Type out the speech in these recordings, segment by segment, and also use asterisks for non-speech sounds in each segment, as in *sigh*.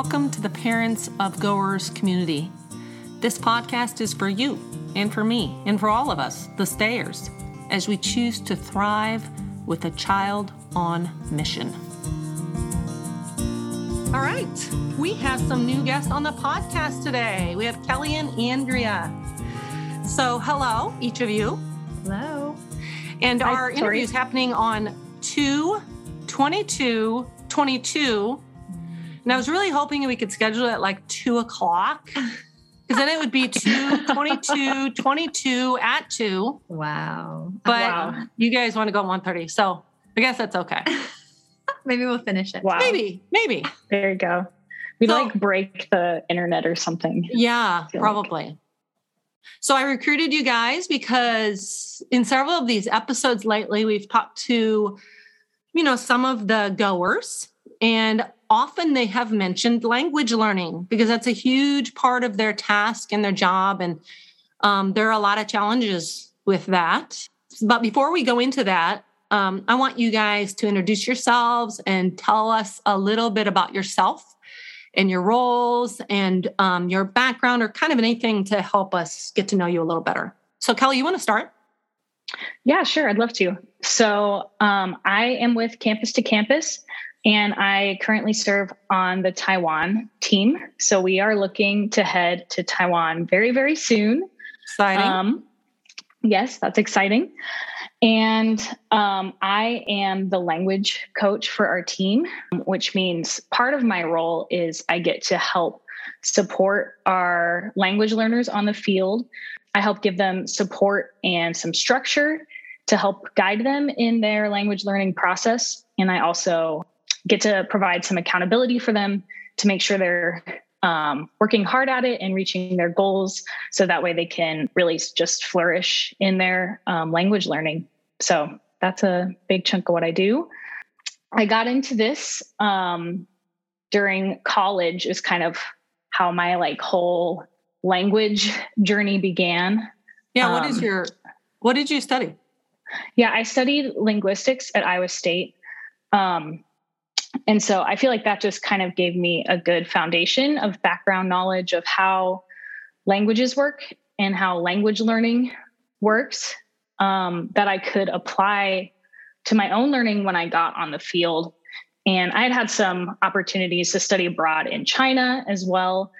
Welcome to the Parents of Goers community. This podcast is for you and for me and for all of us, the stayers, as we choose to thrive with a child on mission. All right, we have some new guests on the podcast today. We have Kelly and Andrea. So, hello, each of you. Hello. And our interview is happening on 2 22 22. And I was really hoping we could schedule it at like 2 o'clock. Because then it would be 2 22 22 at 2. Wow. But Wow. you guys want to go at 1.30. So I guess that's okay. *laughs* maybe we'll finish it. Wow. Maybe, maybe. There you go. We So- like break the internet or something. Yeah, feel like- probably. So I recruited you guys because in several of these episodes lately, we've talked to, you know, some of the goers, and often they have mentioned language learning because that's a huge part of their task and their job. And um, there are a lot of challenges with that. But before we go into that, um, I want you guys to introduce yourselves and tell us a little bit about yourself and your roles and um, your background or kind of anything to help us get to know you a little better. So, Kelly, you want to start? Yeah, sure. I'd love to. So um, I am with Campus to Campus, and I currently serve on the Taiwan team. So we are looking to head to Taiwan very, very soon. Exciting. Um, yes, that's exciting. And um, I am the language coach for our team, which means part of my role is I get to help support our language learners on the field. I help give them support and some structure to help guide them in their language learning process. And I also get to provide some accountability for them to make sure they're um, working hard at it and reaching their goals so that way they can really just flourish in their um, language learning. So that's a big chunk of what I do. I got into this um, during college, is kind of how my like whole language journey began. yeah. What is um, your, what did you study? Yeah, I studied linguistics at Iowa State. Um, and so I feel like that just kind of gave me a good foundation of background knowledge of how languages work and how language learning works um, that I could apply to my own learning when I got on the field. And I had had some opportunities to study abroad in China as well.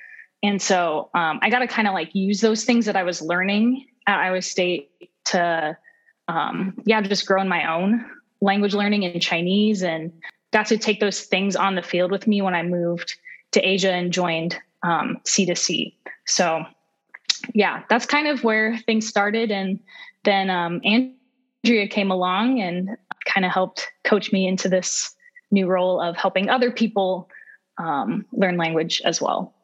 And so um, I got to kind of like use those things that I was learning at Iowa State to um, yeah, just grow in my own language learning in Chinese and got to take those things on the field with me when I moved to Asia and joined um, C2C. So, yeah, that's kind of where things started. And then um, Andrea came along and kind of helped coach me into this new role of helping other people um, learn language as well.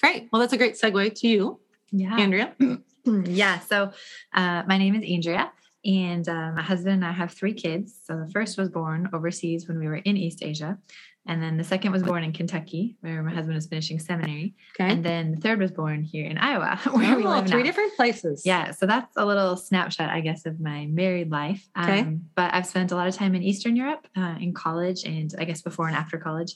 Great. Well, that's a great segue to you, Yeah. Andrea. *clears throat* yeah. So uh, my name is Andrea, and uh, my husband and I have three kids. So the first was born overseas when we were in East Asia. And then the second was born in Kentucky, where my husband was finishing seminary. Okay. And then the third was born here in Iowa, *laughs* where we Oh, live three now. different places. Yeah, so that's a little snapshot, I guess, of my married life. Okay. Um, but I've spent a lot of time in Eastern Europe, uh, in college, and I guess before and after college,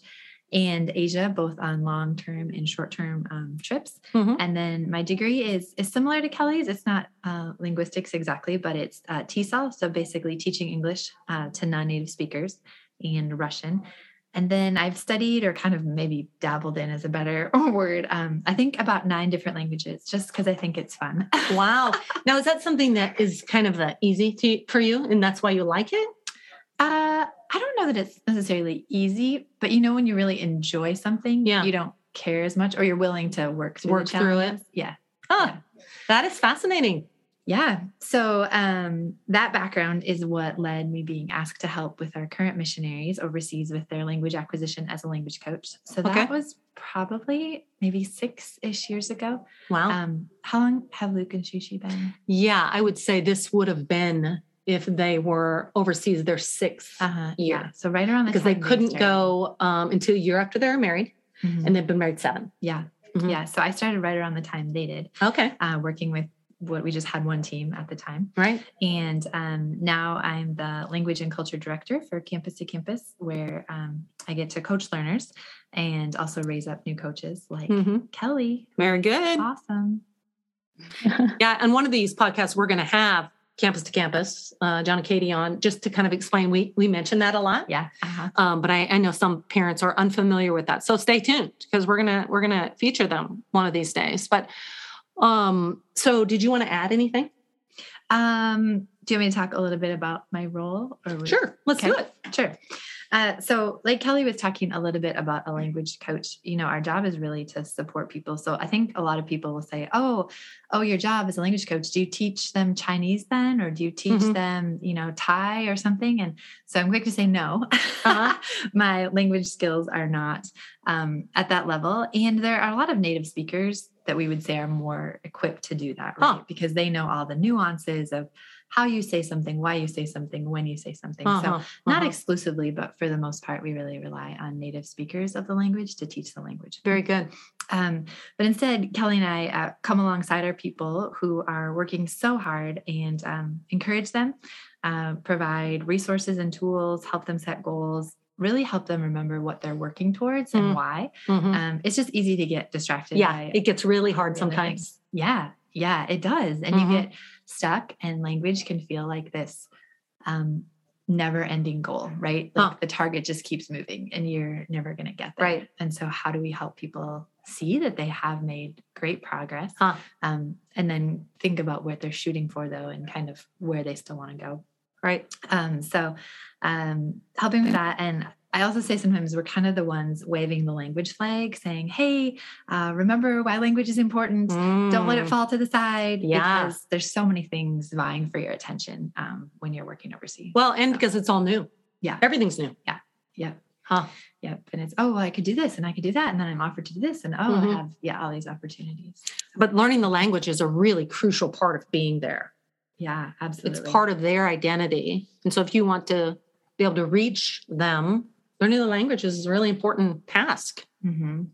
and Asia, both on long term and short term um, trips. Mhm. And then my degree is is similar to Kelly's. It's not uh, linguistics exactly, but it's uh, TESOL, so basically teaching English uh, to non native speakers and Russian. And then I've studied or kind of maybe dabbled in is a better *laughs* word. Um, I think about nine different languages just because I think it's fun. *laughs* Wow. now, is that something that is kind of uh, easy to, for you and that's why you like it? Uh, I don't know that it's necessarily easy, but you know when you really enjoy something, Yeah. you don't care as much, or you're willing to work through Work through it. Yeah, Huh. Yeah. That is fascinating. yeah. So um, that background is what led me being asked to help with our current missionaries overseas with their language acquisition as a language coach. So that Okay. was probably maybe six ish years ago. Wow. Um, how long have Luke and Shushi been? yeah, I would say this would have been if they were overseas their sixth Uh-huh, year. yeah. So right around the because they couldn't go um, until a year after they were married Mhm. and they've been married seven. yeah, Mhm. yeah. So I started right around the time they did. Okay. uh, working with what we just had one team at the time. Right. And um, now I'm the language and culture director for Campus to Campus, where um, I get to coach learners and also raise up new coaches like Mhm. Kelly. Very good. Awesome. *laughs* Yeah, and one of these podcasts we're going to have campus to campus, uh, John and Katie on, just to kind of explain. We we mentioned that a lot, Yeah. Uh-huh. um, but I, I know some parents are unfamiliar with that. So stay tuned because we're gonna we're gonna feature them one of these days. But um, so did you want to add anything? Um, do you want me to talk a little bit about my role? Or Sure, let's do it. Sure. Uh, so, like Kelly was talking a little bit about a language coach, you know, our job is really to support people. So, I think a lot of people will say, "Oh, oh, your job as a language coach, do you teach them Chinese then, or do you teach Mhm. them, you know, Thai or something?" And so, I'm quick to say no. Uh-huh. *laughs* My language skills are not um, at that level, and there are a lot of native speakers that we would say are more equipped to do that, right? Huh. Because they know all the nuances of how you say something, why you say something, when you say something. So Uh-huh, not uh-huh. exclusively, but for the most part, we really rely on native speakers of the language to teach the language. very good. Um, but instead, Kelly and I uh, come alongside our people who are working so hard and um, encourage them, uh, provide resources and tools, help them set goals, really help them remember what they're working towards and Mm. why. Mhm. Um, it's just easy to get distracted. Yeah, by it gets really hard sometimes. things. Yeah, yeah, it does. And Mhm. you get stuck, and language can feel like this um, never ending goal, right? Like Huh. the target just keeps moving and you're never going to get there. Right. And so, how do we help people see that they have made great progress? Huh. Um, and then think about what they're shooting for, though, and kind of where they still want to go. Right. Um, so um, helping with that. And I also say sometimes we're kind of the ones waving the language flag saying, hey, uh, remember why language is important. Don't let it Mm. fall to the side. Yeah. Because there's so many things vying for your attention um, when you're working overseas. Well, and because it's all new. Yeah. Everything's new. yeah. Yeah. Huh. Yep. And it's, oh, well, I could do this and I could do that. And then I'm offered to do this. And oh, Mhm. I have, yeah, all these opportunities. But learning the language is a really crucial part of being there. Yeah, absolutely. It's part of their identity. And so if you want to be able to reach them, learning the language is a really important task. Mhm.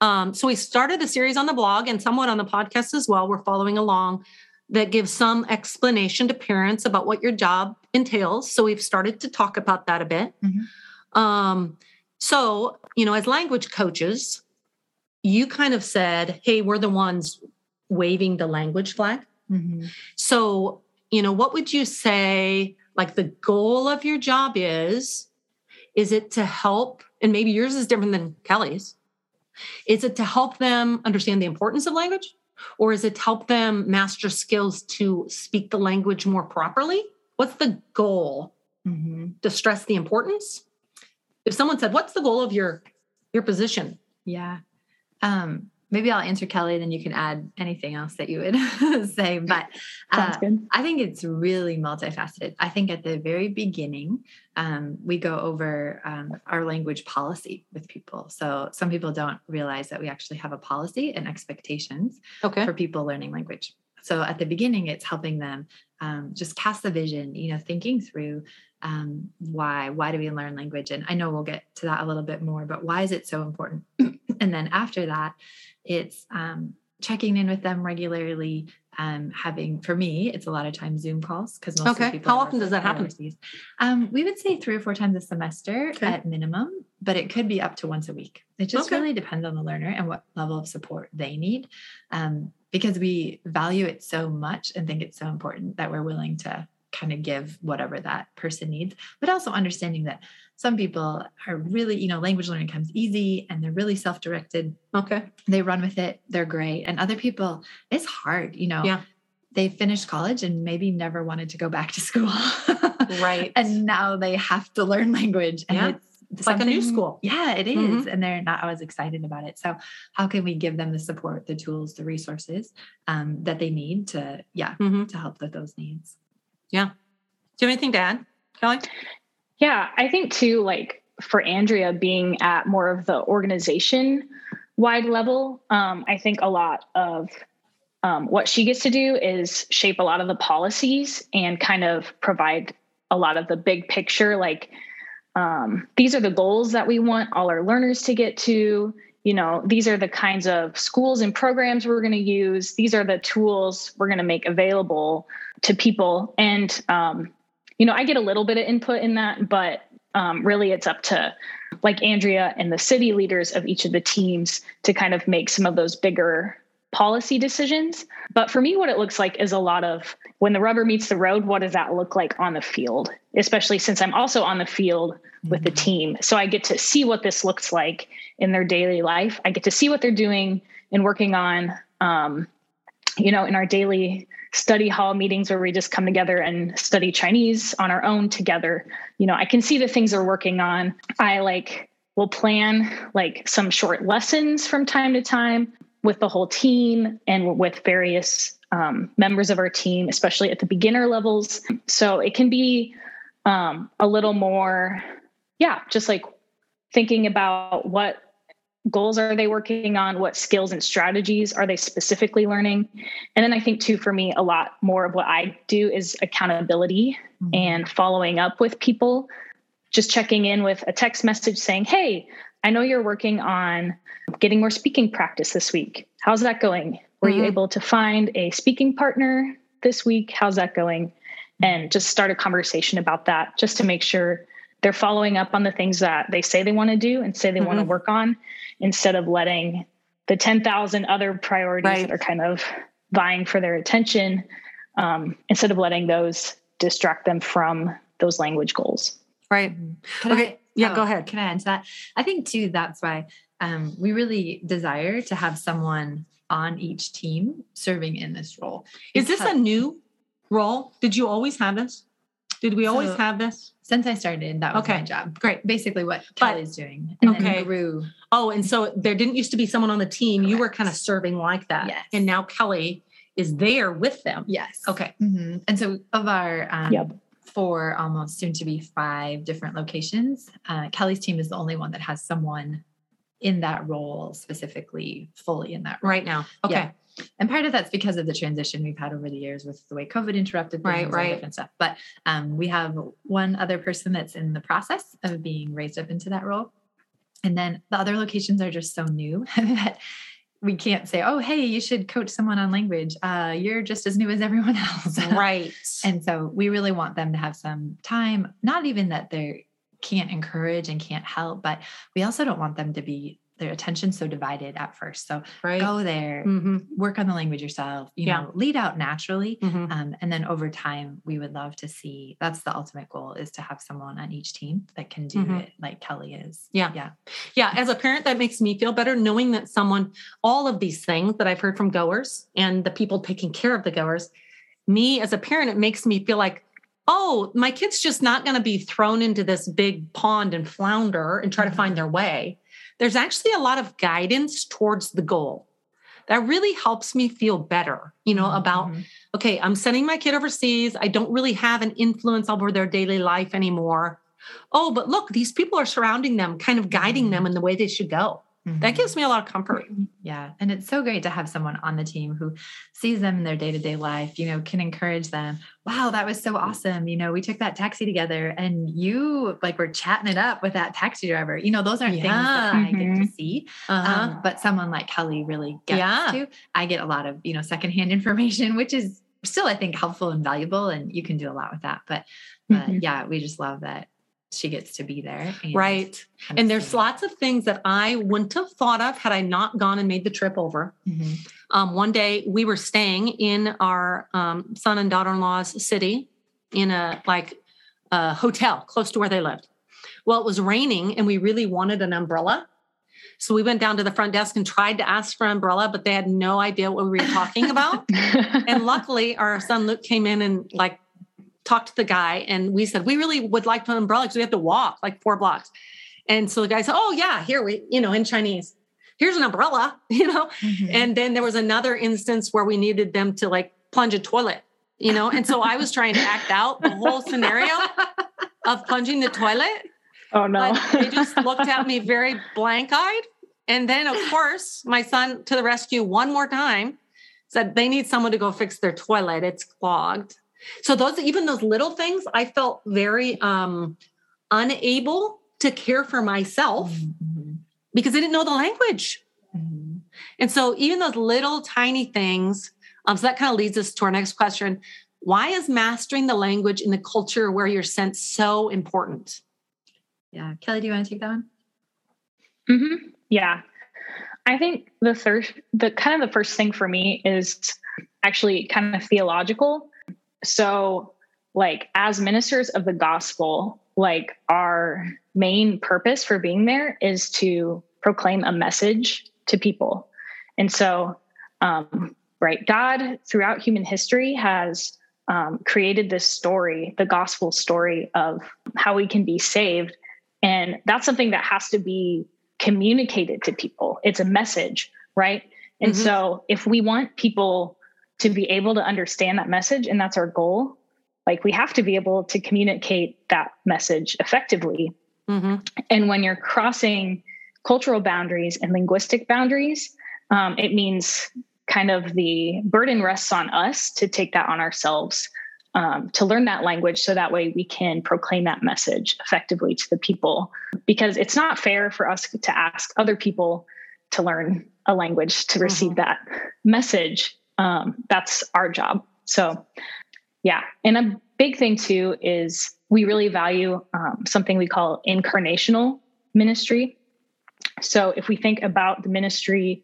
Um, so we started a series on the blog and somewhat on the podcast as well. We're following along that gives some explanation to parents about what your job entails. So we've started to talk about that a bit. Mhm. Um, so, you know, as language coaches, you kind of said, hey, we're the ones waving the language flag. Mhm. So, you know, what would you say like the goal of your job is? Is it to help, and maybe yours is different than Kelly's? Is it to help them understand the importance of language? Or is it to help them master skills to speak the language more properly? What's the goal? Mhm. To stress the importance? If someone said, What's the goal of your your position? Yeah. Um, maybe I'll answer Kelly, then you can add anything else that you would *laughs* say. But uh. I think it's really multifaceted. I think at the very beginning, um, we go over um, our language policy with people. So some people don't realize that we actually have a policy and expectations Okay. for people learning language. So at the beginning, it's helping them um, just cast the vision, you know, thinking through um, why why do we learn language, and I know we'll get to that a little bit more, but why is it so important? And then after that, it's um, checking in with them regularly. Um, having for me, it's a lot of times Zoom calls because most of Okay. the people How often does that happen? Um, we would say three or four times a semester Okay. at minimum, but it could be up to once a week. It just Okay. really depends on the learner and what level of support they need um, because we value it so much and think it's so important that we're willing to kind of give whatever that person needs, but also understanding that some people are really, you know, language learning comes easy and they're really self directed. Okay. They run with it, they're great. And other people, it's hard, you know. Yeah. They finished college and maybe never wanted to go back to *laughs* school. Right. and now they have to learn language. And Yeah. it's It's like a new school. Yeah, it is, Mhm. And they're not always excited about it. So, how can we give them the support, the tools, the resources um, that they need to, yeah, hmm to help with those needs? Yeah. Do you have anything to add, Kelly? Yeah, I think too, like for Andrea being at more of the organization wide level, um, I think a lot of um, what she gets to do is shape a lot of the policies and kind of provide a lot of the big picture. Like, um, these are the goals that we want all our learners to get to. you know, these are the kinds of schools and programs we're going to use. These are the tools we're going to make available to people. And, um, you know, I get a little bit of input in that, but um, really it's up to like Andrea and the city leaders of each of the teams to kind of make some of those bigger policy decisions. But for me, what it looks like is a lot of when the rubber meets the road, what does that look like on the field? Especially since I'm also on the field with the mm-hmm. team. So I get to see what this looks like in their daily life. I get to see what they're doing and working on, um, you know, in our daily study hall meetings where we just come together and study Chinese on our own together. You know, I can see the things they're working on. I like will plan like some short lessons from time to time with the whole team and with various um, members of our team, especially at the beginner levels. So it can be um, a little more, yeah, just like thinking about what goals are they working on? What skills and strategies are they specifically learning? And then i think too for me a lot more of what i do is accountability mm-hmm. and following up with people. Just checking in with a text message saying hey i know you're working on getting more speaking practice this week. How's that going? Were mm-hmm. you able to find a speaking partner this week? How's that going? And just start a conversation about that just to make sure they're following up on the things that they say they want to do and say they mm-hmm. want to work on instead of letting the 10,000 other priorities right. that are kind of vying for their attention um, instead of letting those distract them from those language goals. Right. Can okay. I, yeah, oh, go ahead. Can I answer that? I think too, that's why um, we really desire to have someone on each team serving in this role. Is this a new role? Did you always have this? Did we always so, have this? Since I started, that was okay. my job. Great. Basically what Kelly's doing. And okay. grew. Oh, and so there didn't used to be someone on the team. Correct. You were kind of serving like that. Yes. And now Kelly is there with them. Yes. Okay. Mm-hmm. And so of our um, yep. four, almost soon to be five different locations, uh, Kelly's team is the only one that has someone in that role specifically fully in that role. right now. Okay. Yeah and part of that's because of the transition we've had over the years with the way COVID interrupted things right, right. and stuff. But um, we have one other person that's in the process of being raised up into that role. And then the other locations are just so new *laughs* that we can't say, oh, hey, you should coach someone on language. Uh, you're just as new as everyone *laughs* else. right. and so we really want them to have some time, not even that they can't encourage and can't help, but we also don't want them to be their attention so divided at first. So right. go there, mm-hmm. work on the language yourself, you yeah. know, lead out naturally. Mm-hmm. Um, and then over time, we would love to see that's the ultimate goal is to have someone on each team that can do mm-hmm. it like Kelly is. Yeah. Yeah. Yeah. As a parent, that makes me feel better knowing that someone, all of these things that I've heard from goers and the people taking care of the goers, me as a parent, it makes me feel like oh, my kid's just not going to be thrown into this big pond and flounder and try to find mm-hmm. their way there's actually a lot of guidance towards the goal that really helps me feel better, you know, mm-hmm. about, okay, I'm sending my kid overseas. I don't really have an influence over their daily life anymore. Oh, but look, these people are surrounding them, kind of guiding them mm-hmm. in the way they should go. Mm-hmm. That gives me a lot of comfort. Yeah. And it's so great to have someone on the team who sees them in their day to day life, you know, can encourage them. Wow, that was so awesome. You know, we took that taxi together and you like were chatting it up with that taxi driver. You know, those aren't yeah. things that mm-hmm. I get to mm-hmm. see. Uh-huh. Um, but someone like Kelly really gets yeah. to. I get a lot of, you know, secondhand *laughs* information, which is still, I think, helpful and valuable. And you can do a lot with that. But, but mm-hmm. yeah, we just love that she gets to be there. And right. And there's lots of things that I wouldn't have thought of had I not gone and made the trip over. Mm-hmm. Um, one day we were staying in our um, son and daughter in law's city in a like a hotel close to where they lived. Well, it was raining and we really wanted an umbrella. So we went down to the front desk and tried to ask for an umbrella, but they had no idea what we were talking about. *laughs* and luckily, our son Luke came in and like talked to the guy and we said, we really would like an umbrella because we have to walk like four blocks. And so the guy said, oh yeah, here we, you know, in Chinese, here's an umbrella, *laughs* you know? Mm-hmm. And then there was another instance where we needed them to like plunge a toilet, you know? And so I was trying to act out the whole scenario *laughs* of plunging the toilet. Oh no. But they just looked at me very blank eyed. And then of course, my son to the rescue one more time said they need someone to go fix their toilet. It's clogged. So those even those little things, I felt very um unable to care for myself mm-hmm. because I didn't know the language. Mm-hmm. And so even those little tiny things, um, so that kind of leads us to our next question. Why is mastering the language in the culture where you're sent so important? Yeah. Kelly, do you want to take that one? Mm-hmm. Yeah. I think the third, the kind of the first thing for me is actually kind of theological. So, like, as ministers of the gospel, like, our main purpose for being there is to proclaim a message to people. And so, um, right, God throughout human history has um, created this story, the gospel story of how we can be saved. And that's something that has to be communicated to people. It's a message, right? And mm-hmm. so if we want people to be able to understand that message, and that's our goal, like we have to be able to communicate that message effectively. Mm-hmm. And when you're crossing cultural boundaries and linguistic boundaries, um, it means kind of the burden rests on us to take that on ourselves um, to learn that language so that way we can proclaim that message effectively to the people because it's not fair for us to ask other people to learn a language to receive mm-hmm. that message um, that's our job. So yeah. And a big thing too is we really value um, something we call incarnational ministry. So if we think about the ministry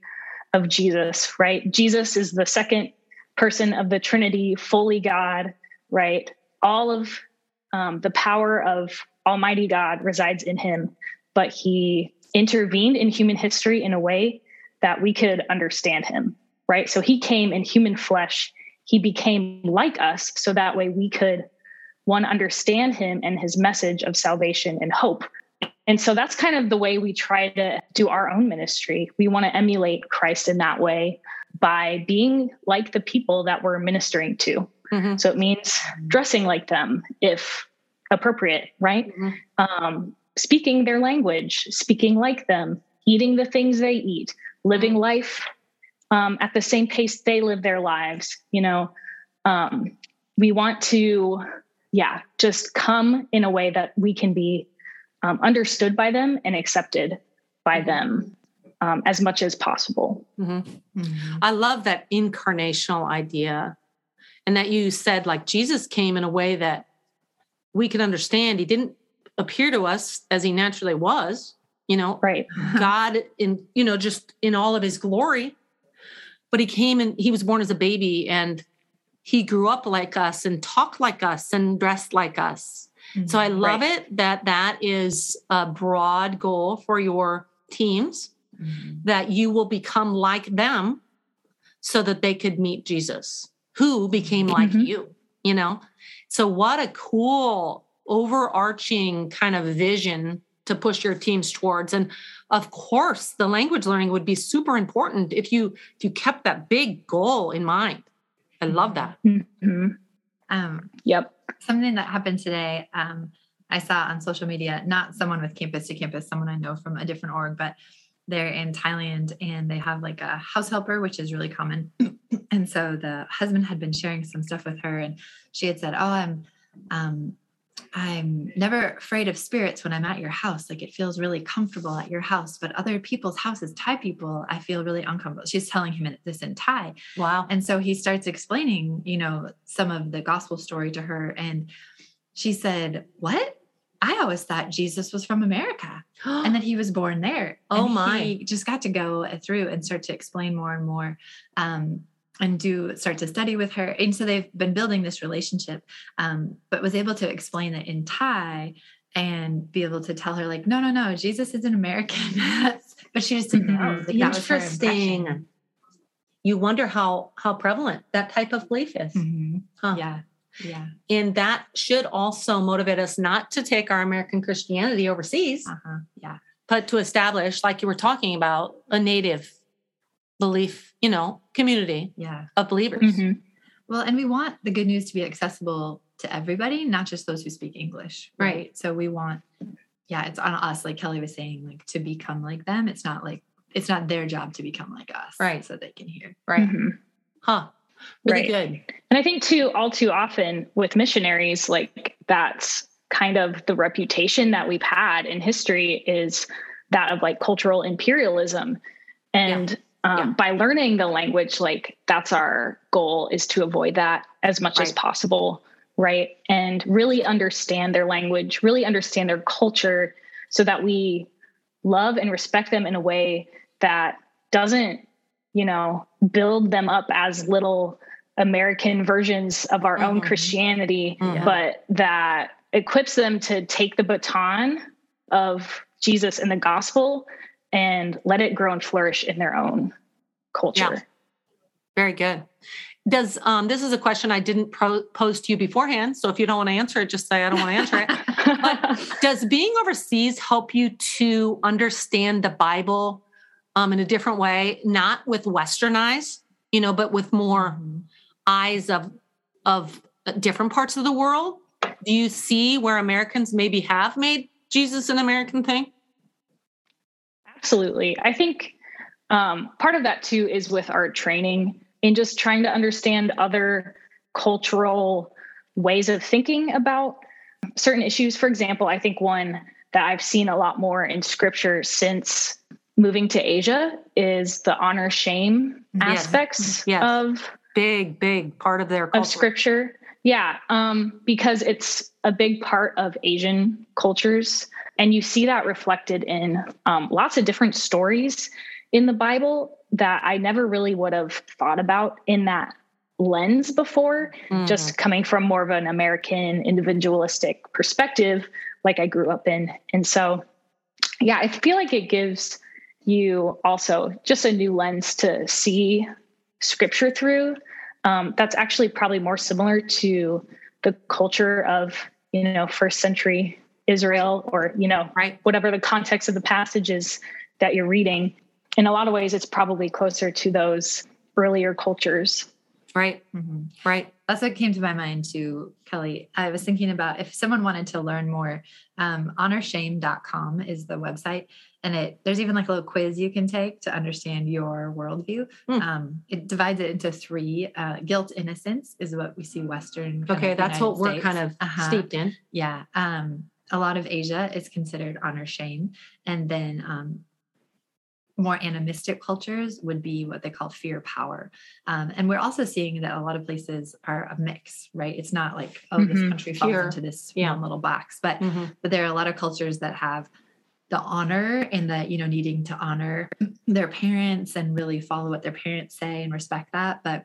of jesus right? Jesus is the second person of the trinity fully god right? All of um, the power of Almighty God resides in him, but he intervened in human history in a way that we could understand him, right? So he came in human flesh. He became like us so that way we could, one, understand him and his message of salvation and hope. And so that's kind of the way we try to do our own ministry. We want to emulate Christ in that way by being like the people that we're ministering to. Mm-hmm. So it means dressing like them if appropriate, right? Mm-hmm. Um, speaking their language, speaking like them, eating the things they eat, living mm-hmm. life um, at the same pace they live their lives. You know, um, we want to, yeah, just come in a way that we can be um, understood by them and accepted by mm-hmm. them um, as much as possible. Mm-hmm. Mm-hmm. I love that incarnational idea and that you said like Jesus came in a way that we could understand. He didn't appear to us as he naturally was, you know, right. God in, you know, just in all of his glory. But he came and he was born as a baby and he grew up like us and talked like us and dressed like us. Mm-hmm. So I love right. it that that is a broad goal for your teams mm-hmm. that you will become like them so that they could meet Jesus who became like mm-hmm. you, you know? So, what a cool overarching kind of vision to push your teams towards. And of course, the language learning would be super important if you if you kept that big goal in mind. I love that. Mm-hmm. Um, yep. Something that happened today. Um, I saw on social media, not someone with campus to campus, someone I know from a different org, but they're in Thailand and they have like a house helper, which is really common. and so the husband had been sharing some stuff with her and she had said, Oh, I'm um I'm never afraid of spirits when I'm at your house. Like it feels really comfortable at your house, but other people's houses, Thai people, I feel really uncomfortable. She's telling him this in Thai. Wow. And so he starts explaining, you know, some of the gospel story to her. And she said, What? I always thought Jesus was from America and that *gasps* he was born there. Oh my. He just got to go through and start to explain more and more. Um, and do start to study with her. And so they've been building this relationship, um, but was able to explain it in Thai and be able to tell her, like, no, no, no, Jesus is an American. *laughs* but she just didn't know. Mm-hmm. Like, Interesting. You wonder how how prevalent that type of belief is. Mm-hmm. Huh. Yeah. Yeah. And that should also motivate us not to take our American Christianity overseas. Uh-huh. Yeah. But to establish, like you were talking about, a native belief, you know, community yeah. of believers. Mm-hmm. Well, and we want the good news to be accessible to everybody, not just those who speak English. Right. right. So we want, yeah, it's on us, like Kelly was saying, like to become like them. It's not like, it's not their job to become like us. Right. So they can hear. Right. Mm-hmm. Huh. Really right. good. And I think too, all too often with missionaries, like that's kind of the reputation that we've had in history is that of like cultural imperialism. And yeah. Um, yeah. by learning the language, like that's our goal is to avoid that as much right. as possible. Right. And really understand their language, really understand their culture so that we love and respect them in a way that doesn't, you know, build them up as little American versions of our mm-hmm. own Christianity, mm-hmm. but that equips them to take the baton of Jesus and the gospel and let it grow and flourish in their own culture. Yeah. Very good. Does um, this is a question I didn't pro- pose to you beforehand, so if you don't want to answer it, just say I don't want to answer it. but *laughs* does being overseas help you to understand the Bible um, in a different way, not with Western eyes, you know, but with more eyes of of different parts of the world? Do you see where Americans maybe have made Jesus an American thing? Absolutely. I think um, part of that too is with our training in just trying to understand other cultural ways of thinking about certain issues. For example, I think one that I've seen a lot more in scripture since moving to Asia is the honor shame aspects yes. of big, big part of their culture. of scripture. Yeah, um, because it's a big part of Asian cultures. And you see that reflected in um, lots of different stories in the Bible that I never really would have thought about in that lens before, mm. just coming from more of an American individualistic perspective, like I grew up in. And so, yeah, I feel like it gives you also just a new lens to see scripture through um, that's actually probably more similar to the culture of you know first century israel or you know right. whatever the context of the passages that you're reading. In a lot of ways it's probably closer to those earlier cultures. Right. Mm-hmm. right. That's what came to my mind too kelly. I was thinking about if someone wanted to learn more um, honorshame.com is the website and it there's even like a little quiz you can take to understand your worldview. Mm. Um, it divides it into three. Uh, guilt, innocence is what we see Western. Okay, that's what we're kind of uh-huh. steeped in. Yeah, um, a lot of Asia is considered honor shame, and then um, more animistic cultures would be what they call fear power. Um, and we're also seeing that a lot of places are a mix, right? It's not like, oh, mm-hmm. this country falls into this yeah. one little box, but mm-hmm. but there are a lot of cultures that have the honor and the you know needing to honor their parents and really follow what their parents say and respect that. But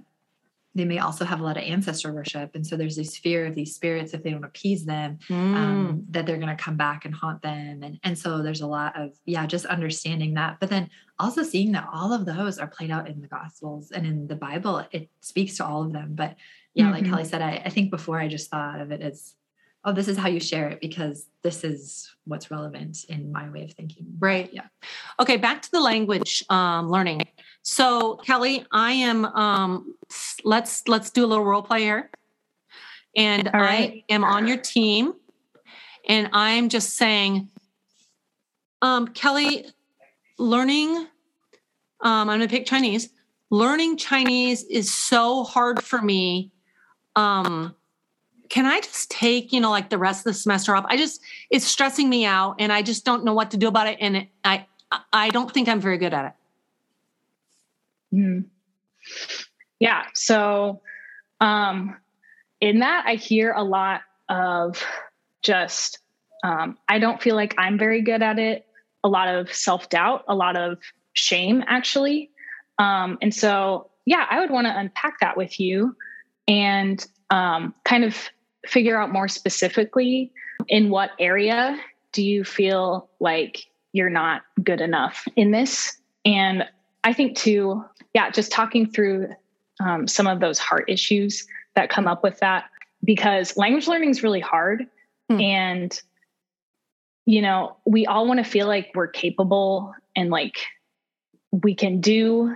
they may also have a lot of ancestor worship. And so there's this fear of these spirits if they don't appease them um, mm. um, that they're going to come back and haunt them. And and so there's a lot of yeah just understanding that. But then also seeing that all of those are played out in the gospels and in the bible it speaks to all of them. But yeah mm-hmm. like kelly said I, I think before i just thought of it as oh, this is how you share it because this is what's relevant in my way of thinking. Right. Yeah. Okay. Back to the language um, learning. So Kelly, I am. Um, let's let's do a little role play here, and right. I am on your team, and I'm just saying, um, Kelly, learning. Um, I'm going to pick Chinese. Learning Chinese is so hard for me. Um, can I just take, you know, like the rest of the semester off? I just, it's stressing me out and I just don't know what to do about it. And I, I don't think I'm very good at it. Mm. Yeah. So, um, in that, I hear a lot of just, um, I don't feel like I'm very good at it. A lot of self doubt, a lot of shame, actually. Um, and so, yeah, I would want to unpack that with you and um, kind of figure out more specifically in what area do you feel like you're not good enough in this and i think too yeah just talking through um, some of those heart issues that come up with that because language learning is really hard hmm. and you know we all want to feel like we're capable and like we can do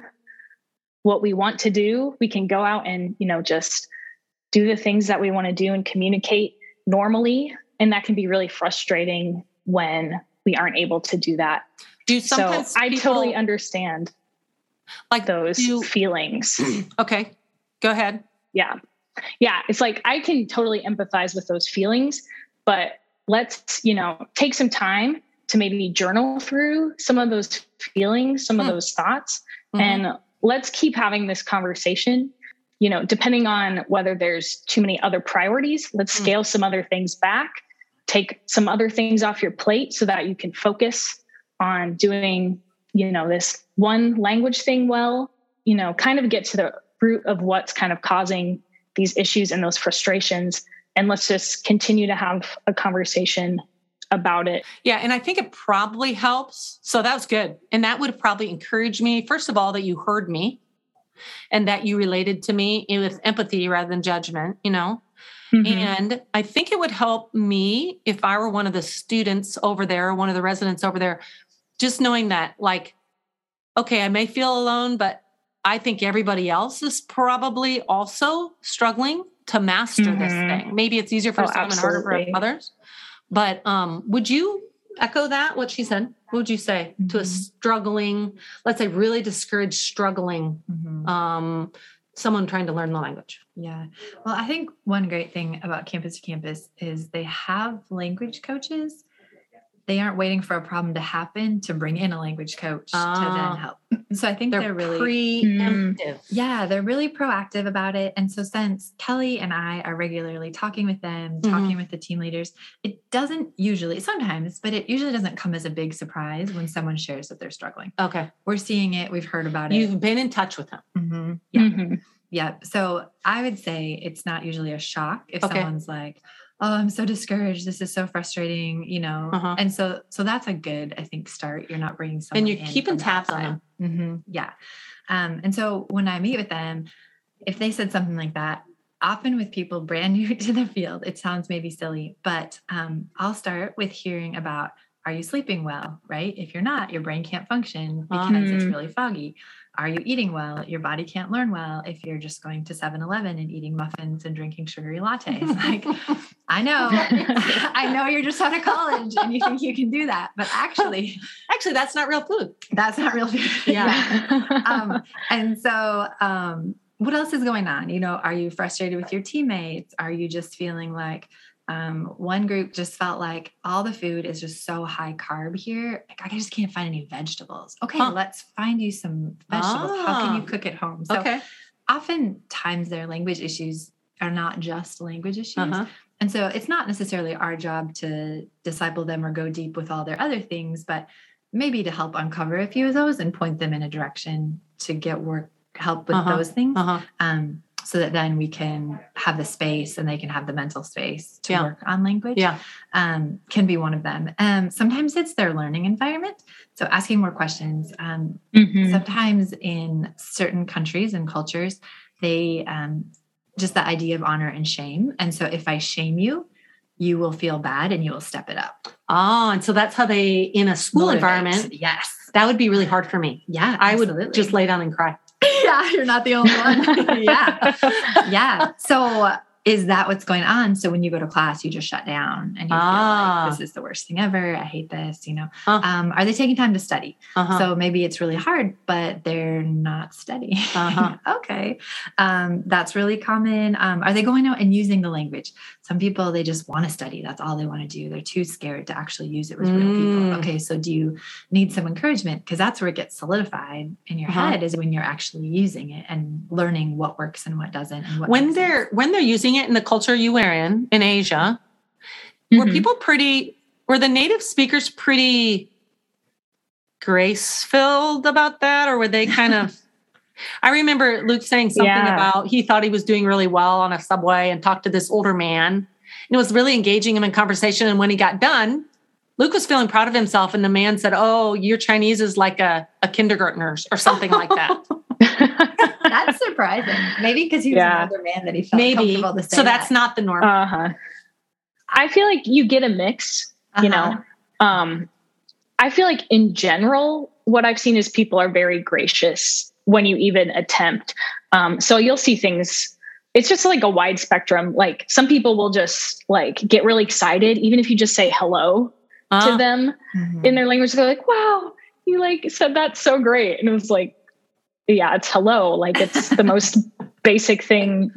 what we want to do we can go out and you know just do the things that we want to do and communicate normally. And that can be really frustrating when we aren't able to do that. Do sometimes so I totally understand like those do, feelings. *clears throat* Okay. Go ahead. Yeah. Yeah. It's like I can totally empathize with those feelings, but let's, you know, take some time to maybe journal through some of those feelings, some of Hmm. those thoughts, Mhm. and let's keep having this conversation. You know, depending on whether there's too many other priorities, let's Hmm. scale some other things back, take some other things off your plate so that you can focus on doing, you know, this one language thing well, you know, kind of get to the root of what's kind of causing these issues and those frustrations. And let's just continue to have a conversation about it. Yeah, and I think it probably helps. So that was good. And that would probably encourage me, first of all, that you heard me and that you related to me with empathy rather than judgment, you know? Mhm. And I think it would help me if I were one of the students over there, one of the residents over there, just knowing that, like, okay, I may feel alone, but I think everybody else is probably also struggling to master this Mhm. thing. Maybe it's easier for Oh, some and harder for others. But um, would you echo that? What she said? What would you say to a Mhm. struggling, let's say, really discouraged, struggling Mhm. um, someone trying to learn the language? Yeah. Well, I think one great thing about Campus to Campus is they have language coaches. They aren't waiting for a problem to happen to bring in a language coach to Ah. then help. So I think they're, They're, really preemptive. yeah, they're really proactive about it. And so since Kelly and I are regularly talking with them, Mhm. talking with the team leaders, it doesn't usually, sometimes, but it usually doesn't come as a big surprise when someone shares that they're struggling. Okay. We're seeing it, we've heard about it. You've been in touch with them. Mhm. Yeah. Mhm. Yeah. So I would say it's not usually a shock if Okay. someone's like, "Oh, I'm so discouraged. This is so frustrating," you know. Uh-huh. And so, so that's a good, I think, start. You're not bringing someone And you're in keeping tabs on outside. Mhm. Yeah. Um, and so when I meet with them, if they said something like that, often with people brand *laughs* new to the field, it sounds maybe silly, but um, I'll start with hearing about are you sleeping well, right? If you're not, your brain can't function because it's Mhm. really foggy. Are you eating well? Your body can't learn well if you're just going to 7 Eleven and eating muffins and drinking sugary lattes. *laughs* Like, I know, *laughs* I know you're just out of college and you think you can do that, but actually, *laughs* Actually, that's not real food. that's not real food. Yeah. um, and so, um, what else is going on? You know, are you frustrated with your teammates? Are you just feeling like um, one group just felt like all the food is just so high carb here? Like, I just can't find any vegetables. Okay, Huh. let's find you some vegetables. How can you Ah. cook at home? So, okay. oftentimes, their language issues are not just language issues. Uh-huh. And so it's not necessarily our job to disciple them or go deep with all their other things, but maybe to help uncover a few of those and point them in a direction to get work help with Uh-huh. those things. Uh-huh. Um, so that then we can have the space and they can have the mental space to Yeah. work on language. Yeah. Um, can be one of them. Um, sometimes it's their learning environment. So asking more questions. Um, Mhm. sometimes in certain countries and cultures they um, just the idea of honor and shame and so if i shame you you will feel bad and you will step it up Oh, and so that's how they in a school Motivate. environment. yes That would be really hard for me. yeah I would just lay down and cry. *laughs* yeah you're not the only one *laughs* yeah yeah so is that what's going on so when you go to class you just shut down and you Ah. feel like this is the worst thing ever i hate this you know Huh. um, are they taking time to study Uh-huh. So maybe it's really hard, but they're not studying. Uh-huh. *laughs* okay. Um, that's really common. Um, are they going out and using the language? Some people, they just want to study. That's all they want to do. They're too scared to actually use it with real Mm. people. Okay. So do you need some encouragement? Because that's where it gets solidified in your Uh-huh. head is when you're actually using it and learning what works and what doesn't. And what when they're sense. when they're using it in the culture you were in in Asia, were Mhm. people pretty were the native speakers pretty grace filled about that or were they kind of *laughs* I remember Luke saying something Yeah. about he thought he was doing really well on a subway and talked to this older man. And it was really engaging him in conversation. And when he got done, Luke was feeling proud of himself. And the man said, Oh, your Chinese is like a, a kindergartner or something like that. *laughs* that's surprising. Maybe because he was Yeah. an older man that he felt Maybe. comfortable to say So that's that. not the norm. uh-huh. I feel like you get a mix, you Uh-huh. know. Um, I feel like in general, what I've seen is people are very gracious when you even attempt. Um, so you'll see things. It's just like a wide spectrum. Like some people will just like get really excited, even if you just say hello Uh, to them Mhm. in their language. They're like, "Wow, you like said that's so great," and it was like, "Yeah, it's hello. Like it's the *laughs* most basic thing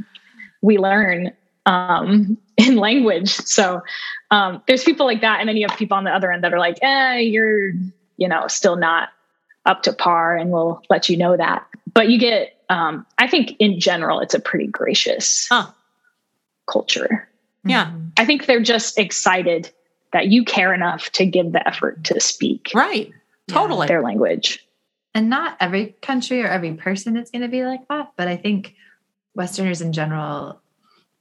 we learn." Um, *laughs* in language. So um, there's people like that, and then you have people on the other end that are like, "Eh, you're you know still not up to par," and we'll let you know that. But you get, um, I think, in general, it's a pretty gracious Huh. culture. Yeah. I think they're just excited that you care enough to give the effort to speak Right. Yeah. Totally. their language. And not every country or every person is going to be like that, but I think Westerners in general,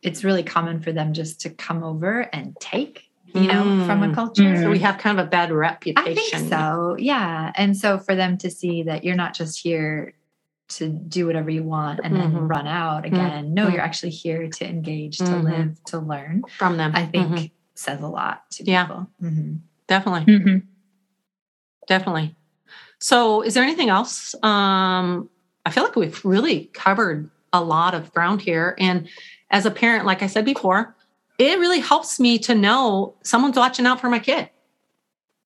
it's really common for them just to come over and take, you know, from a Mm. culture. So we have kind of a bad reputation. I think so. Yeah. And so for them to see that you're not just here to do whatever you want and then Mhm. run out again. No, Mhm. you're actually here to engage, to Mhm. live, to learn. from them. I think Mhm. says a lot to Yeah. people. Mhm. Definitely. Mm-hmm. Definitely. So, is there anything else? Um, I feel like we've really covered a lot of ground here. And as a parent, like I said before, it really helps me to know someone's watching out for my kid.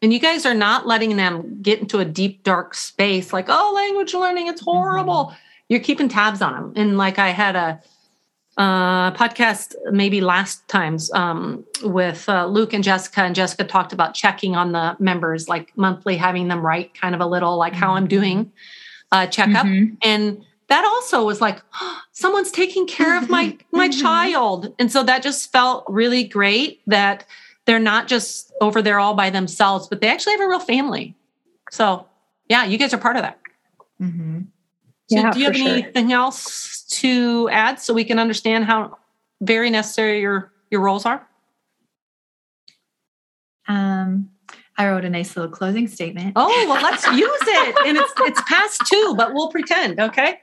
And you guys are not letting them get into a deep, dark space like, oh, language learning, it's horrible. You're keeping tabs on them. And like I had a uh, podcast maybe last times um, with uh, Luke and Jessica, and Jessica talked about checking on the members, like monthly, having them write kind of a little like how I'm doing, uh, checkup, Mhm. and that also was like *gasps* someone's taking care of my *laughs* my Mhm. child, and so that just felt really great that they're not just over there all by themselves, but they actually have a real family. So yeah, you guys are part of that. Mhm. So Yeah, do you have for sure. anything else to add so we can understand how very necessary your your roles are? Um, I wrote a nice little closing statement. Oh, well, let's *laughs* use it. And it's it's past two, but we'll pretend, okay?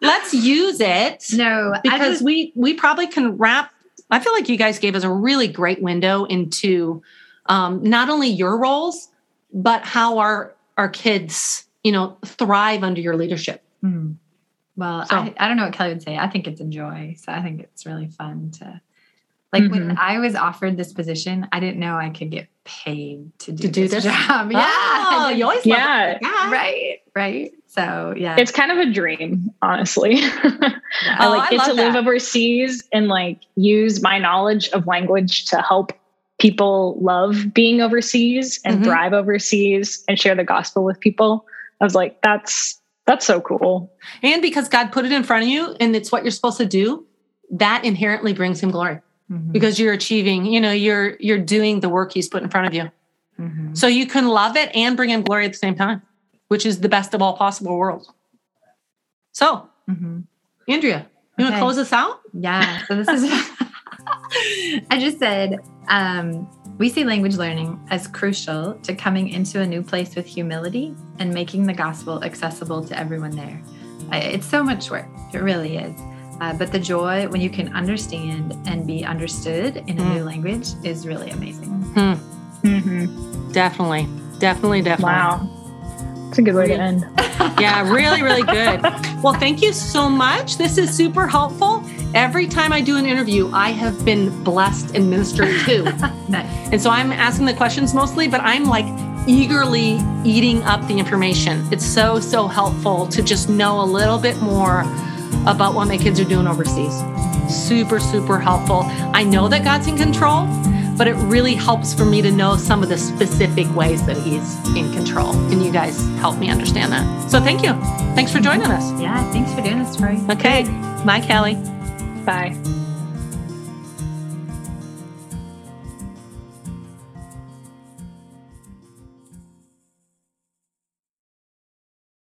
Let's use it No, because just, we we probably can wrap. I feel like you guys gave us a really great window into um, not only your roles, but how our our kids, you know, thrive under your leadership. Hmm. Well, So- I, I don't know what Kelly would say. I think it's a joy. So I think it's really fun to like when Mhm. I was offered this position, I didn't know I could get paid to do, To do this, this? job. *laughs* Yeah. Oh, I you always Yeah. love that. right. Right. So yeah. It's kind of a dream, honestly. *laughs* I Oh, like I get love to live that. overseas and like use my knowledge of language to help people love being overseas and Mhm. thrive overseas and share the gospel with people. I was like, that's that's so cool. And because God put it in front of you and it's what you're supposed to do, that inherently brings him glory Mhm. because you're achieving, you know, you're you're doing the work he's put in front of you. Mhm. So you can love it and bring him glory at the same time, which is the best of all possible worlds. So, Mhm. Andrea, you want to close us out? Yeah. So this is, *laughs* I just said, um, we see language learning as crucial to coming into a new place with humility and making the gospel accessible to everyone there. It's so much work. It really is. Uh, but the joy when you can understand and be understood in a Mm. new language is really amazing. Mm-hmm. Definitely. Definitely, definitely. Wow. It's a good way to end. *laughs* Yeah, really, really good. Well, thank you so much. This is super helpful. Every time I do an interview, I have been blessed and ministered to. *laughs* Nice. And so I'm asking the questions mostly, but I'm like eagerly eating up the information. It's so, so helpful to just know a little bit more about what my kids are doing overseas. Super, super helpful. I know that God's in control, but it really helps for me to know some of the specific ways that He's in control. And you guys help me understand that. So thank you. Thanks for joining us. Yeah. Thanks for doing this, Tori. Okay. Bye, Kelly. Bye.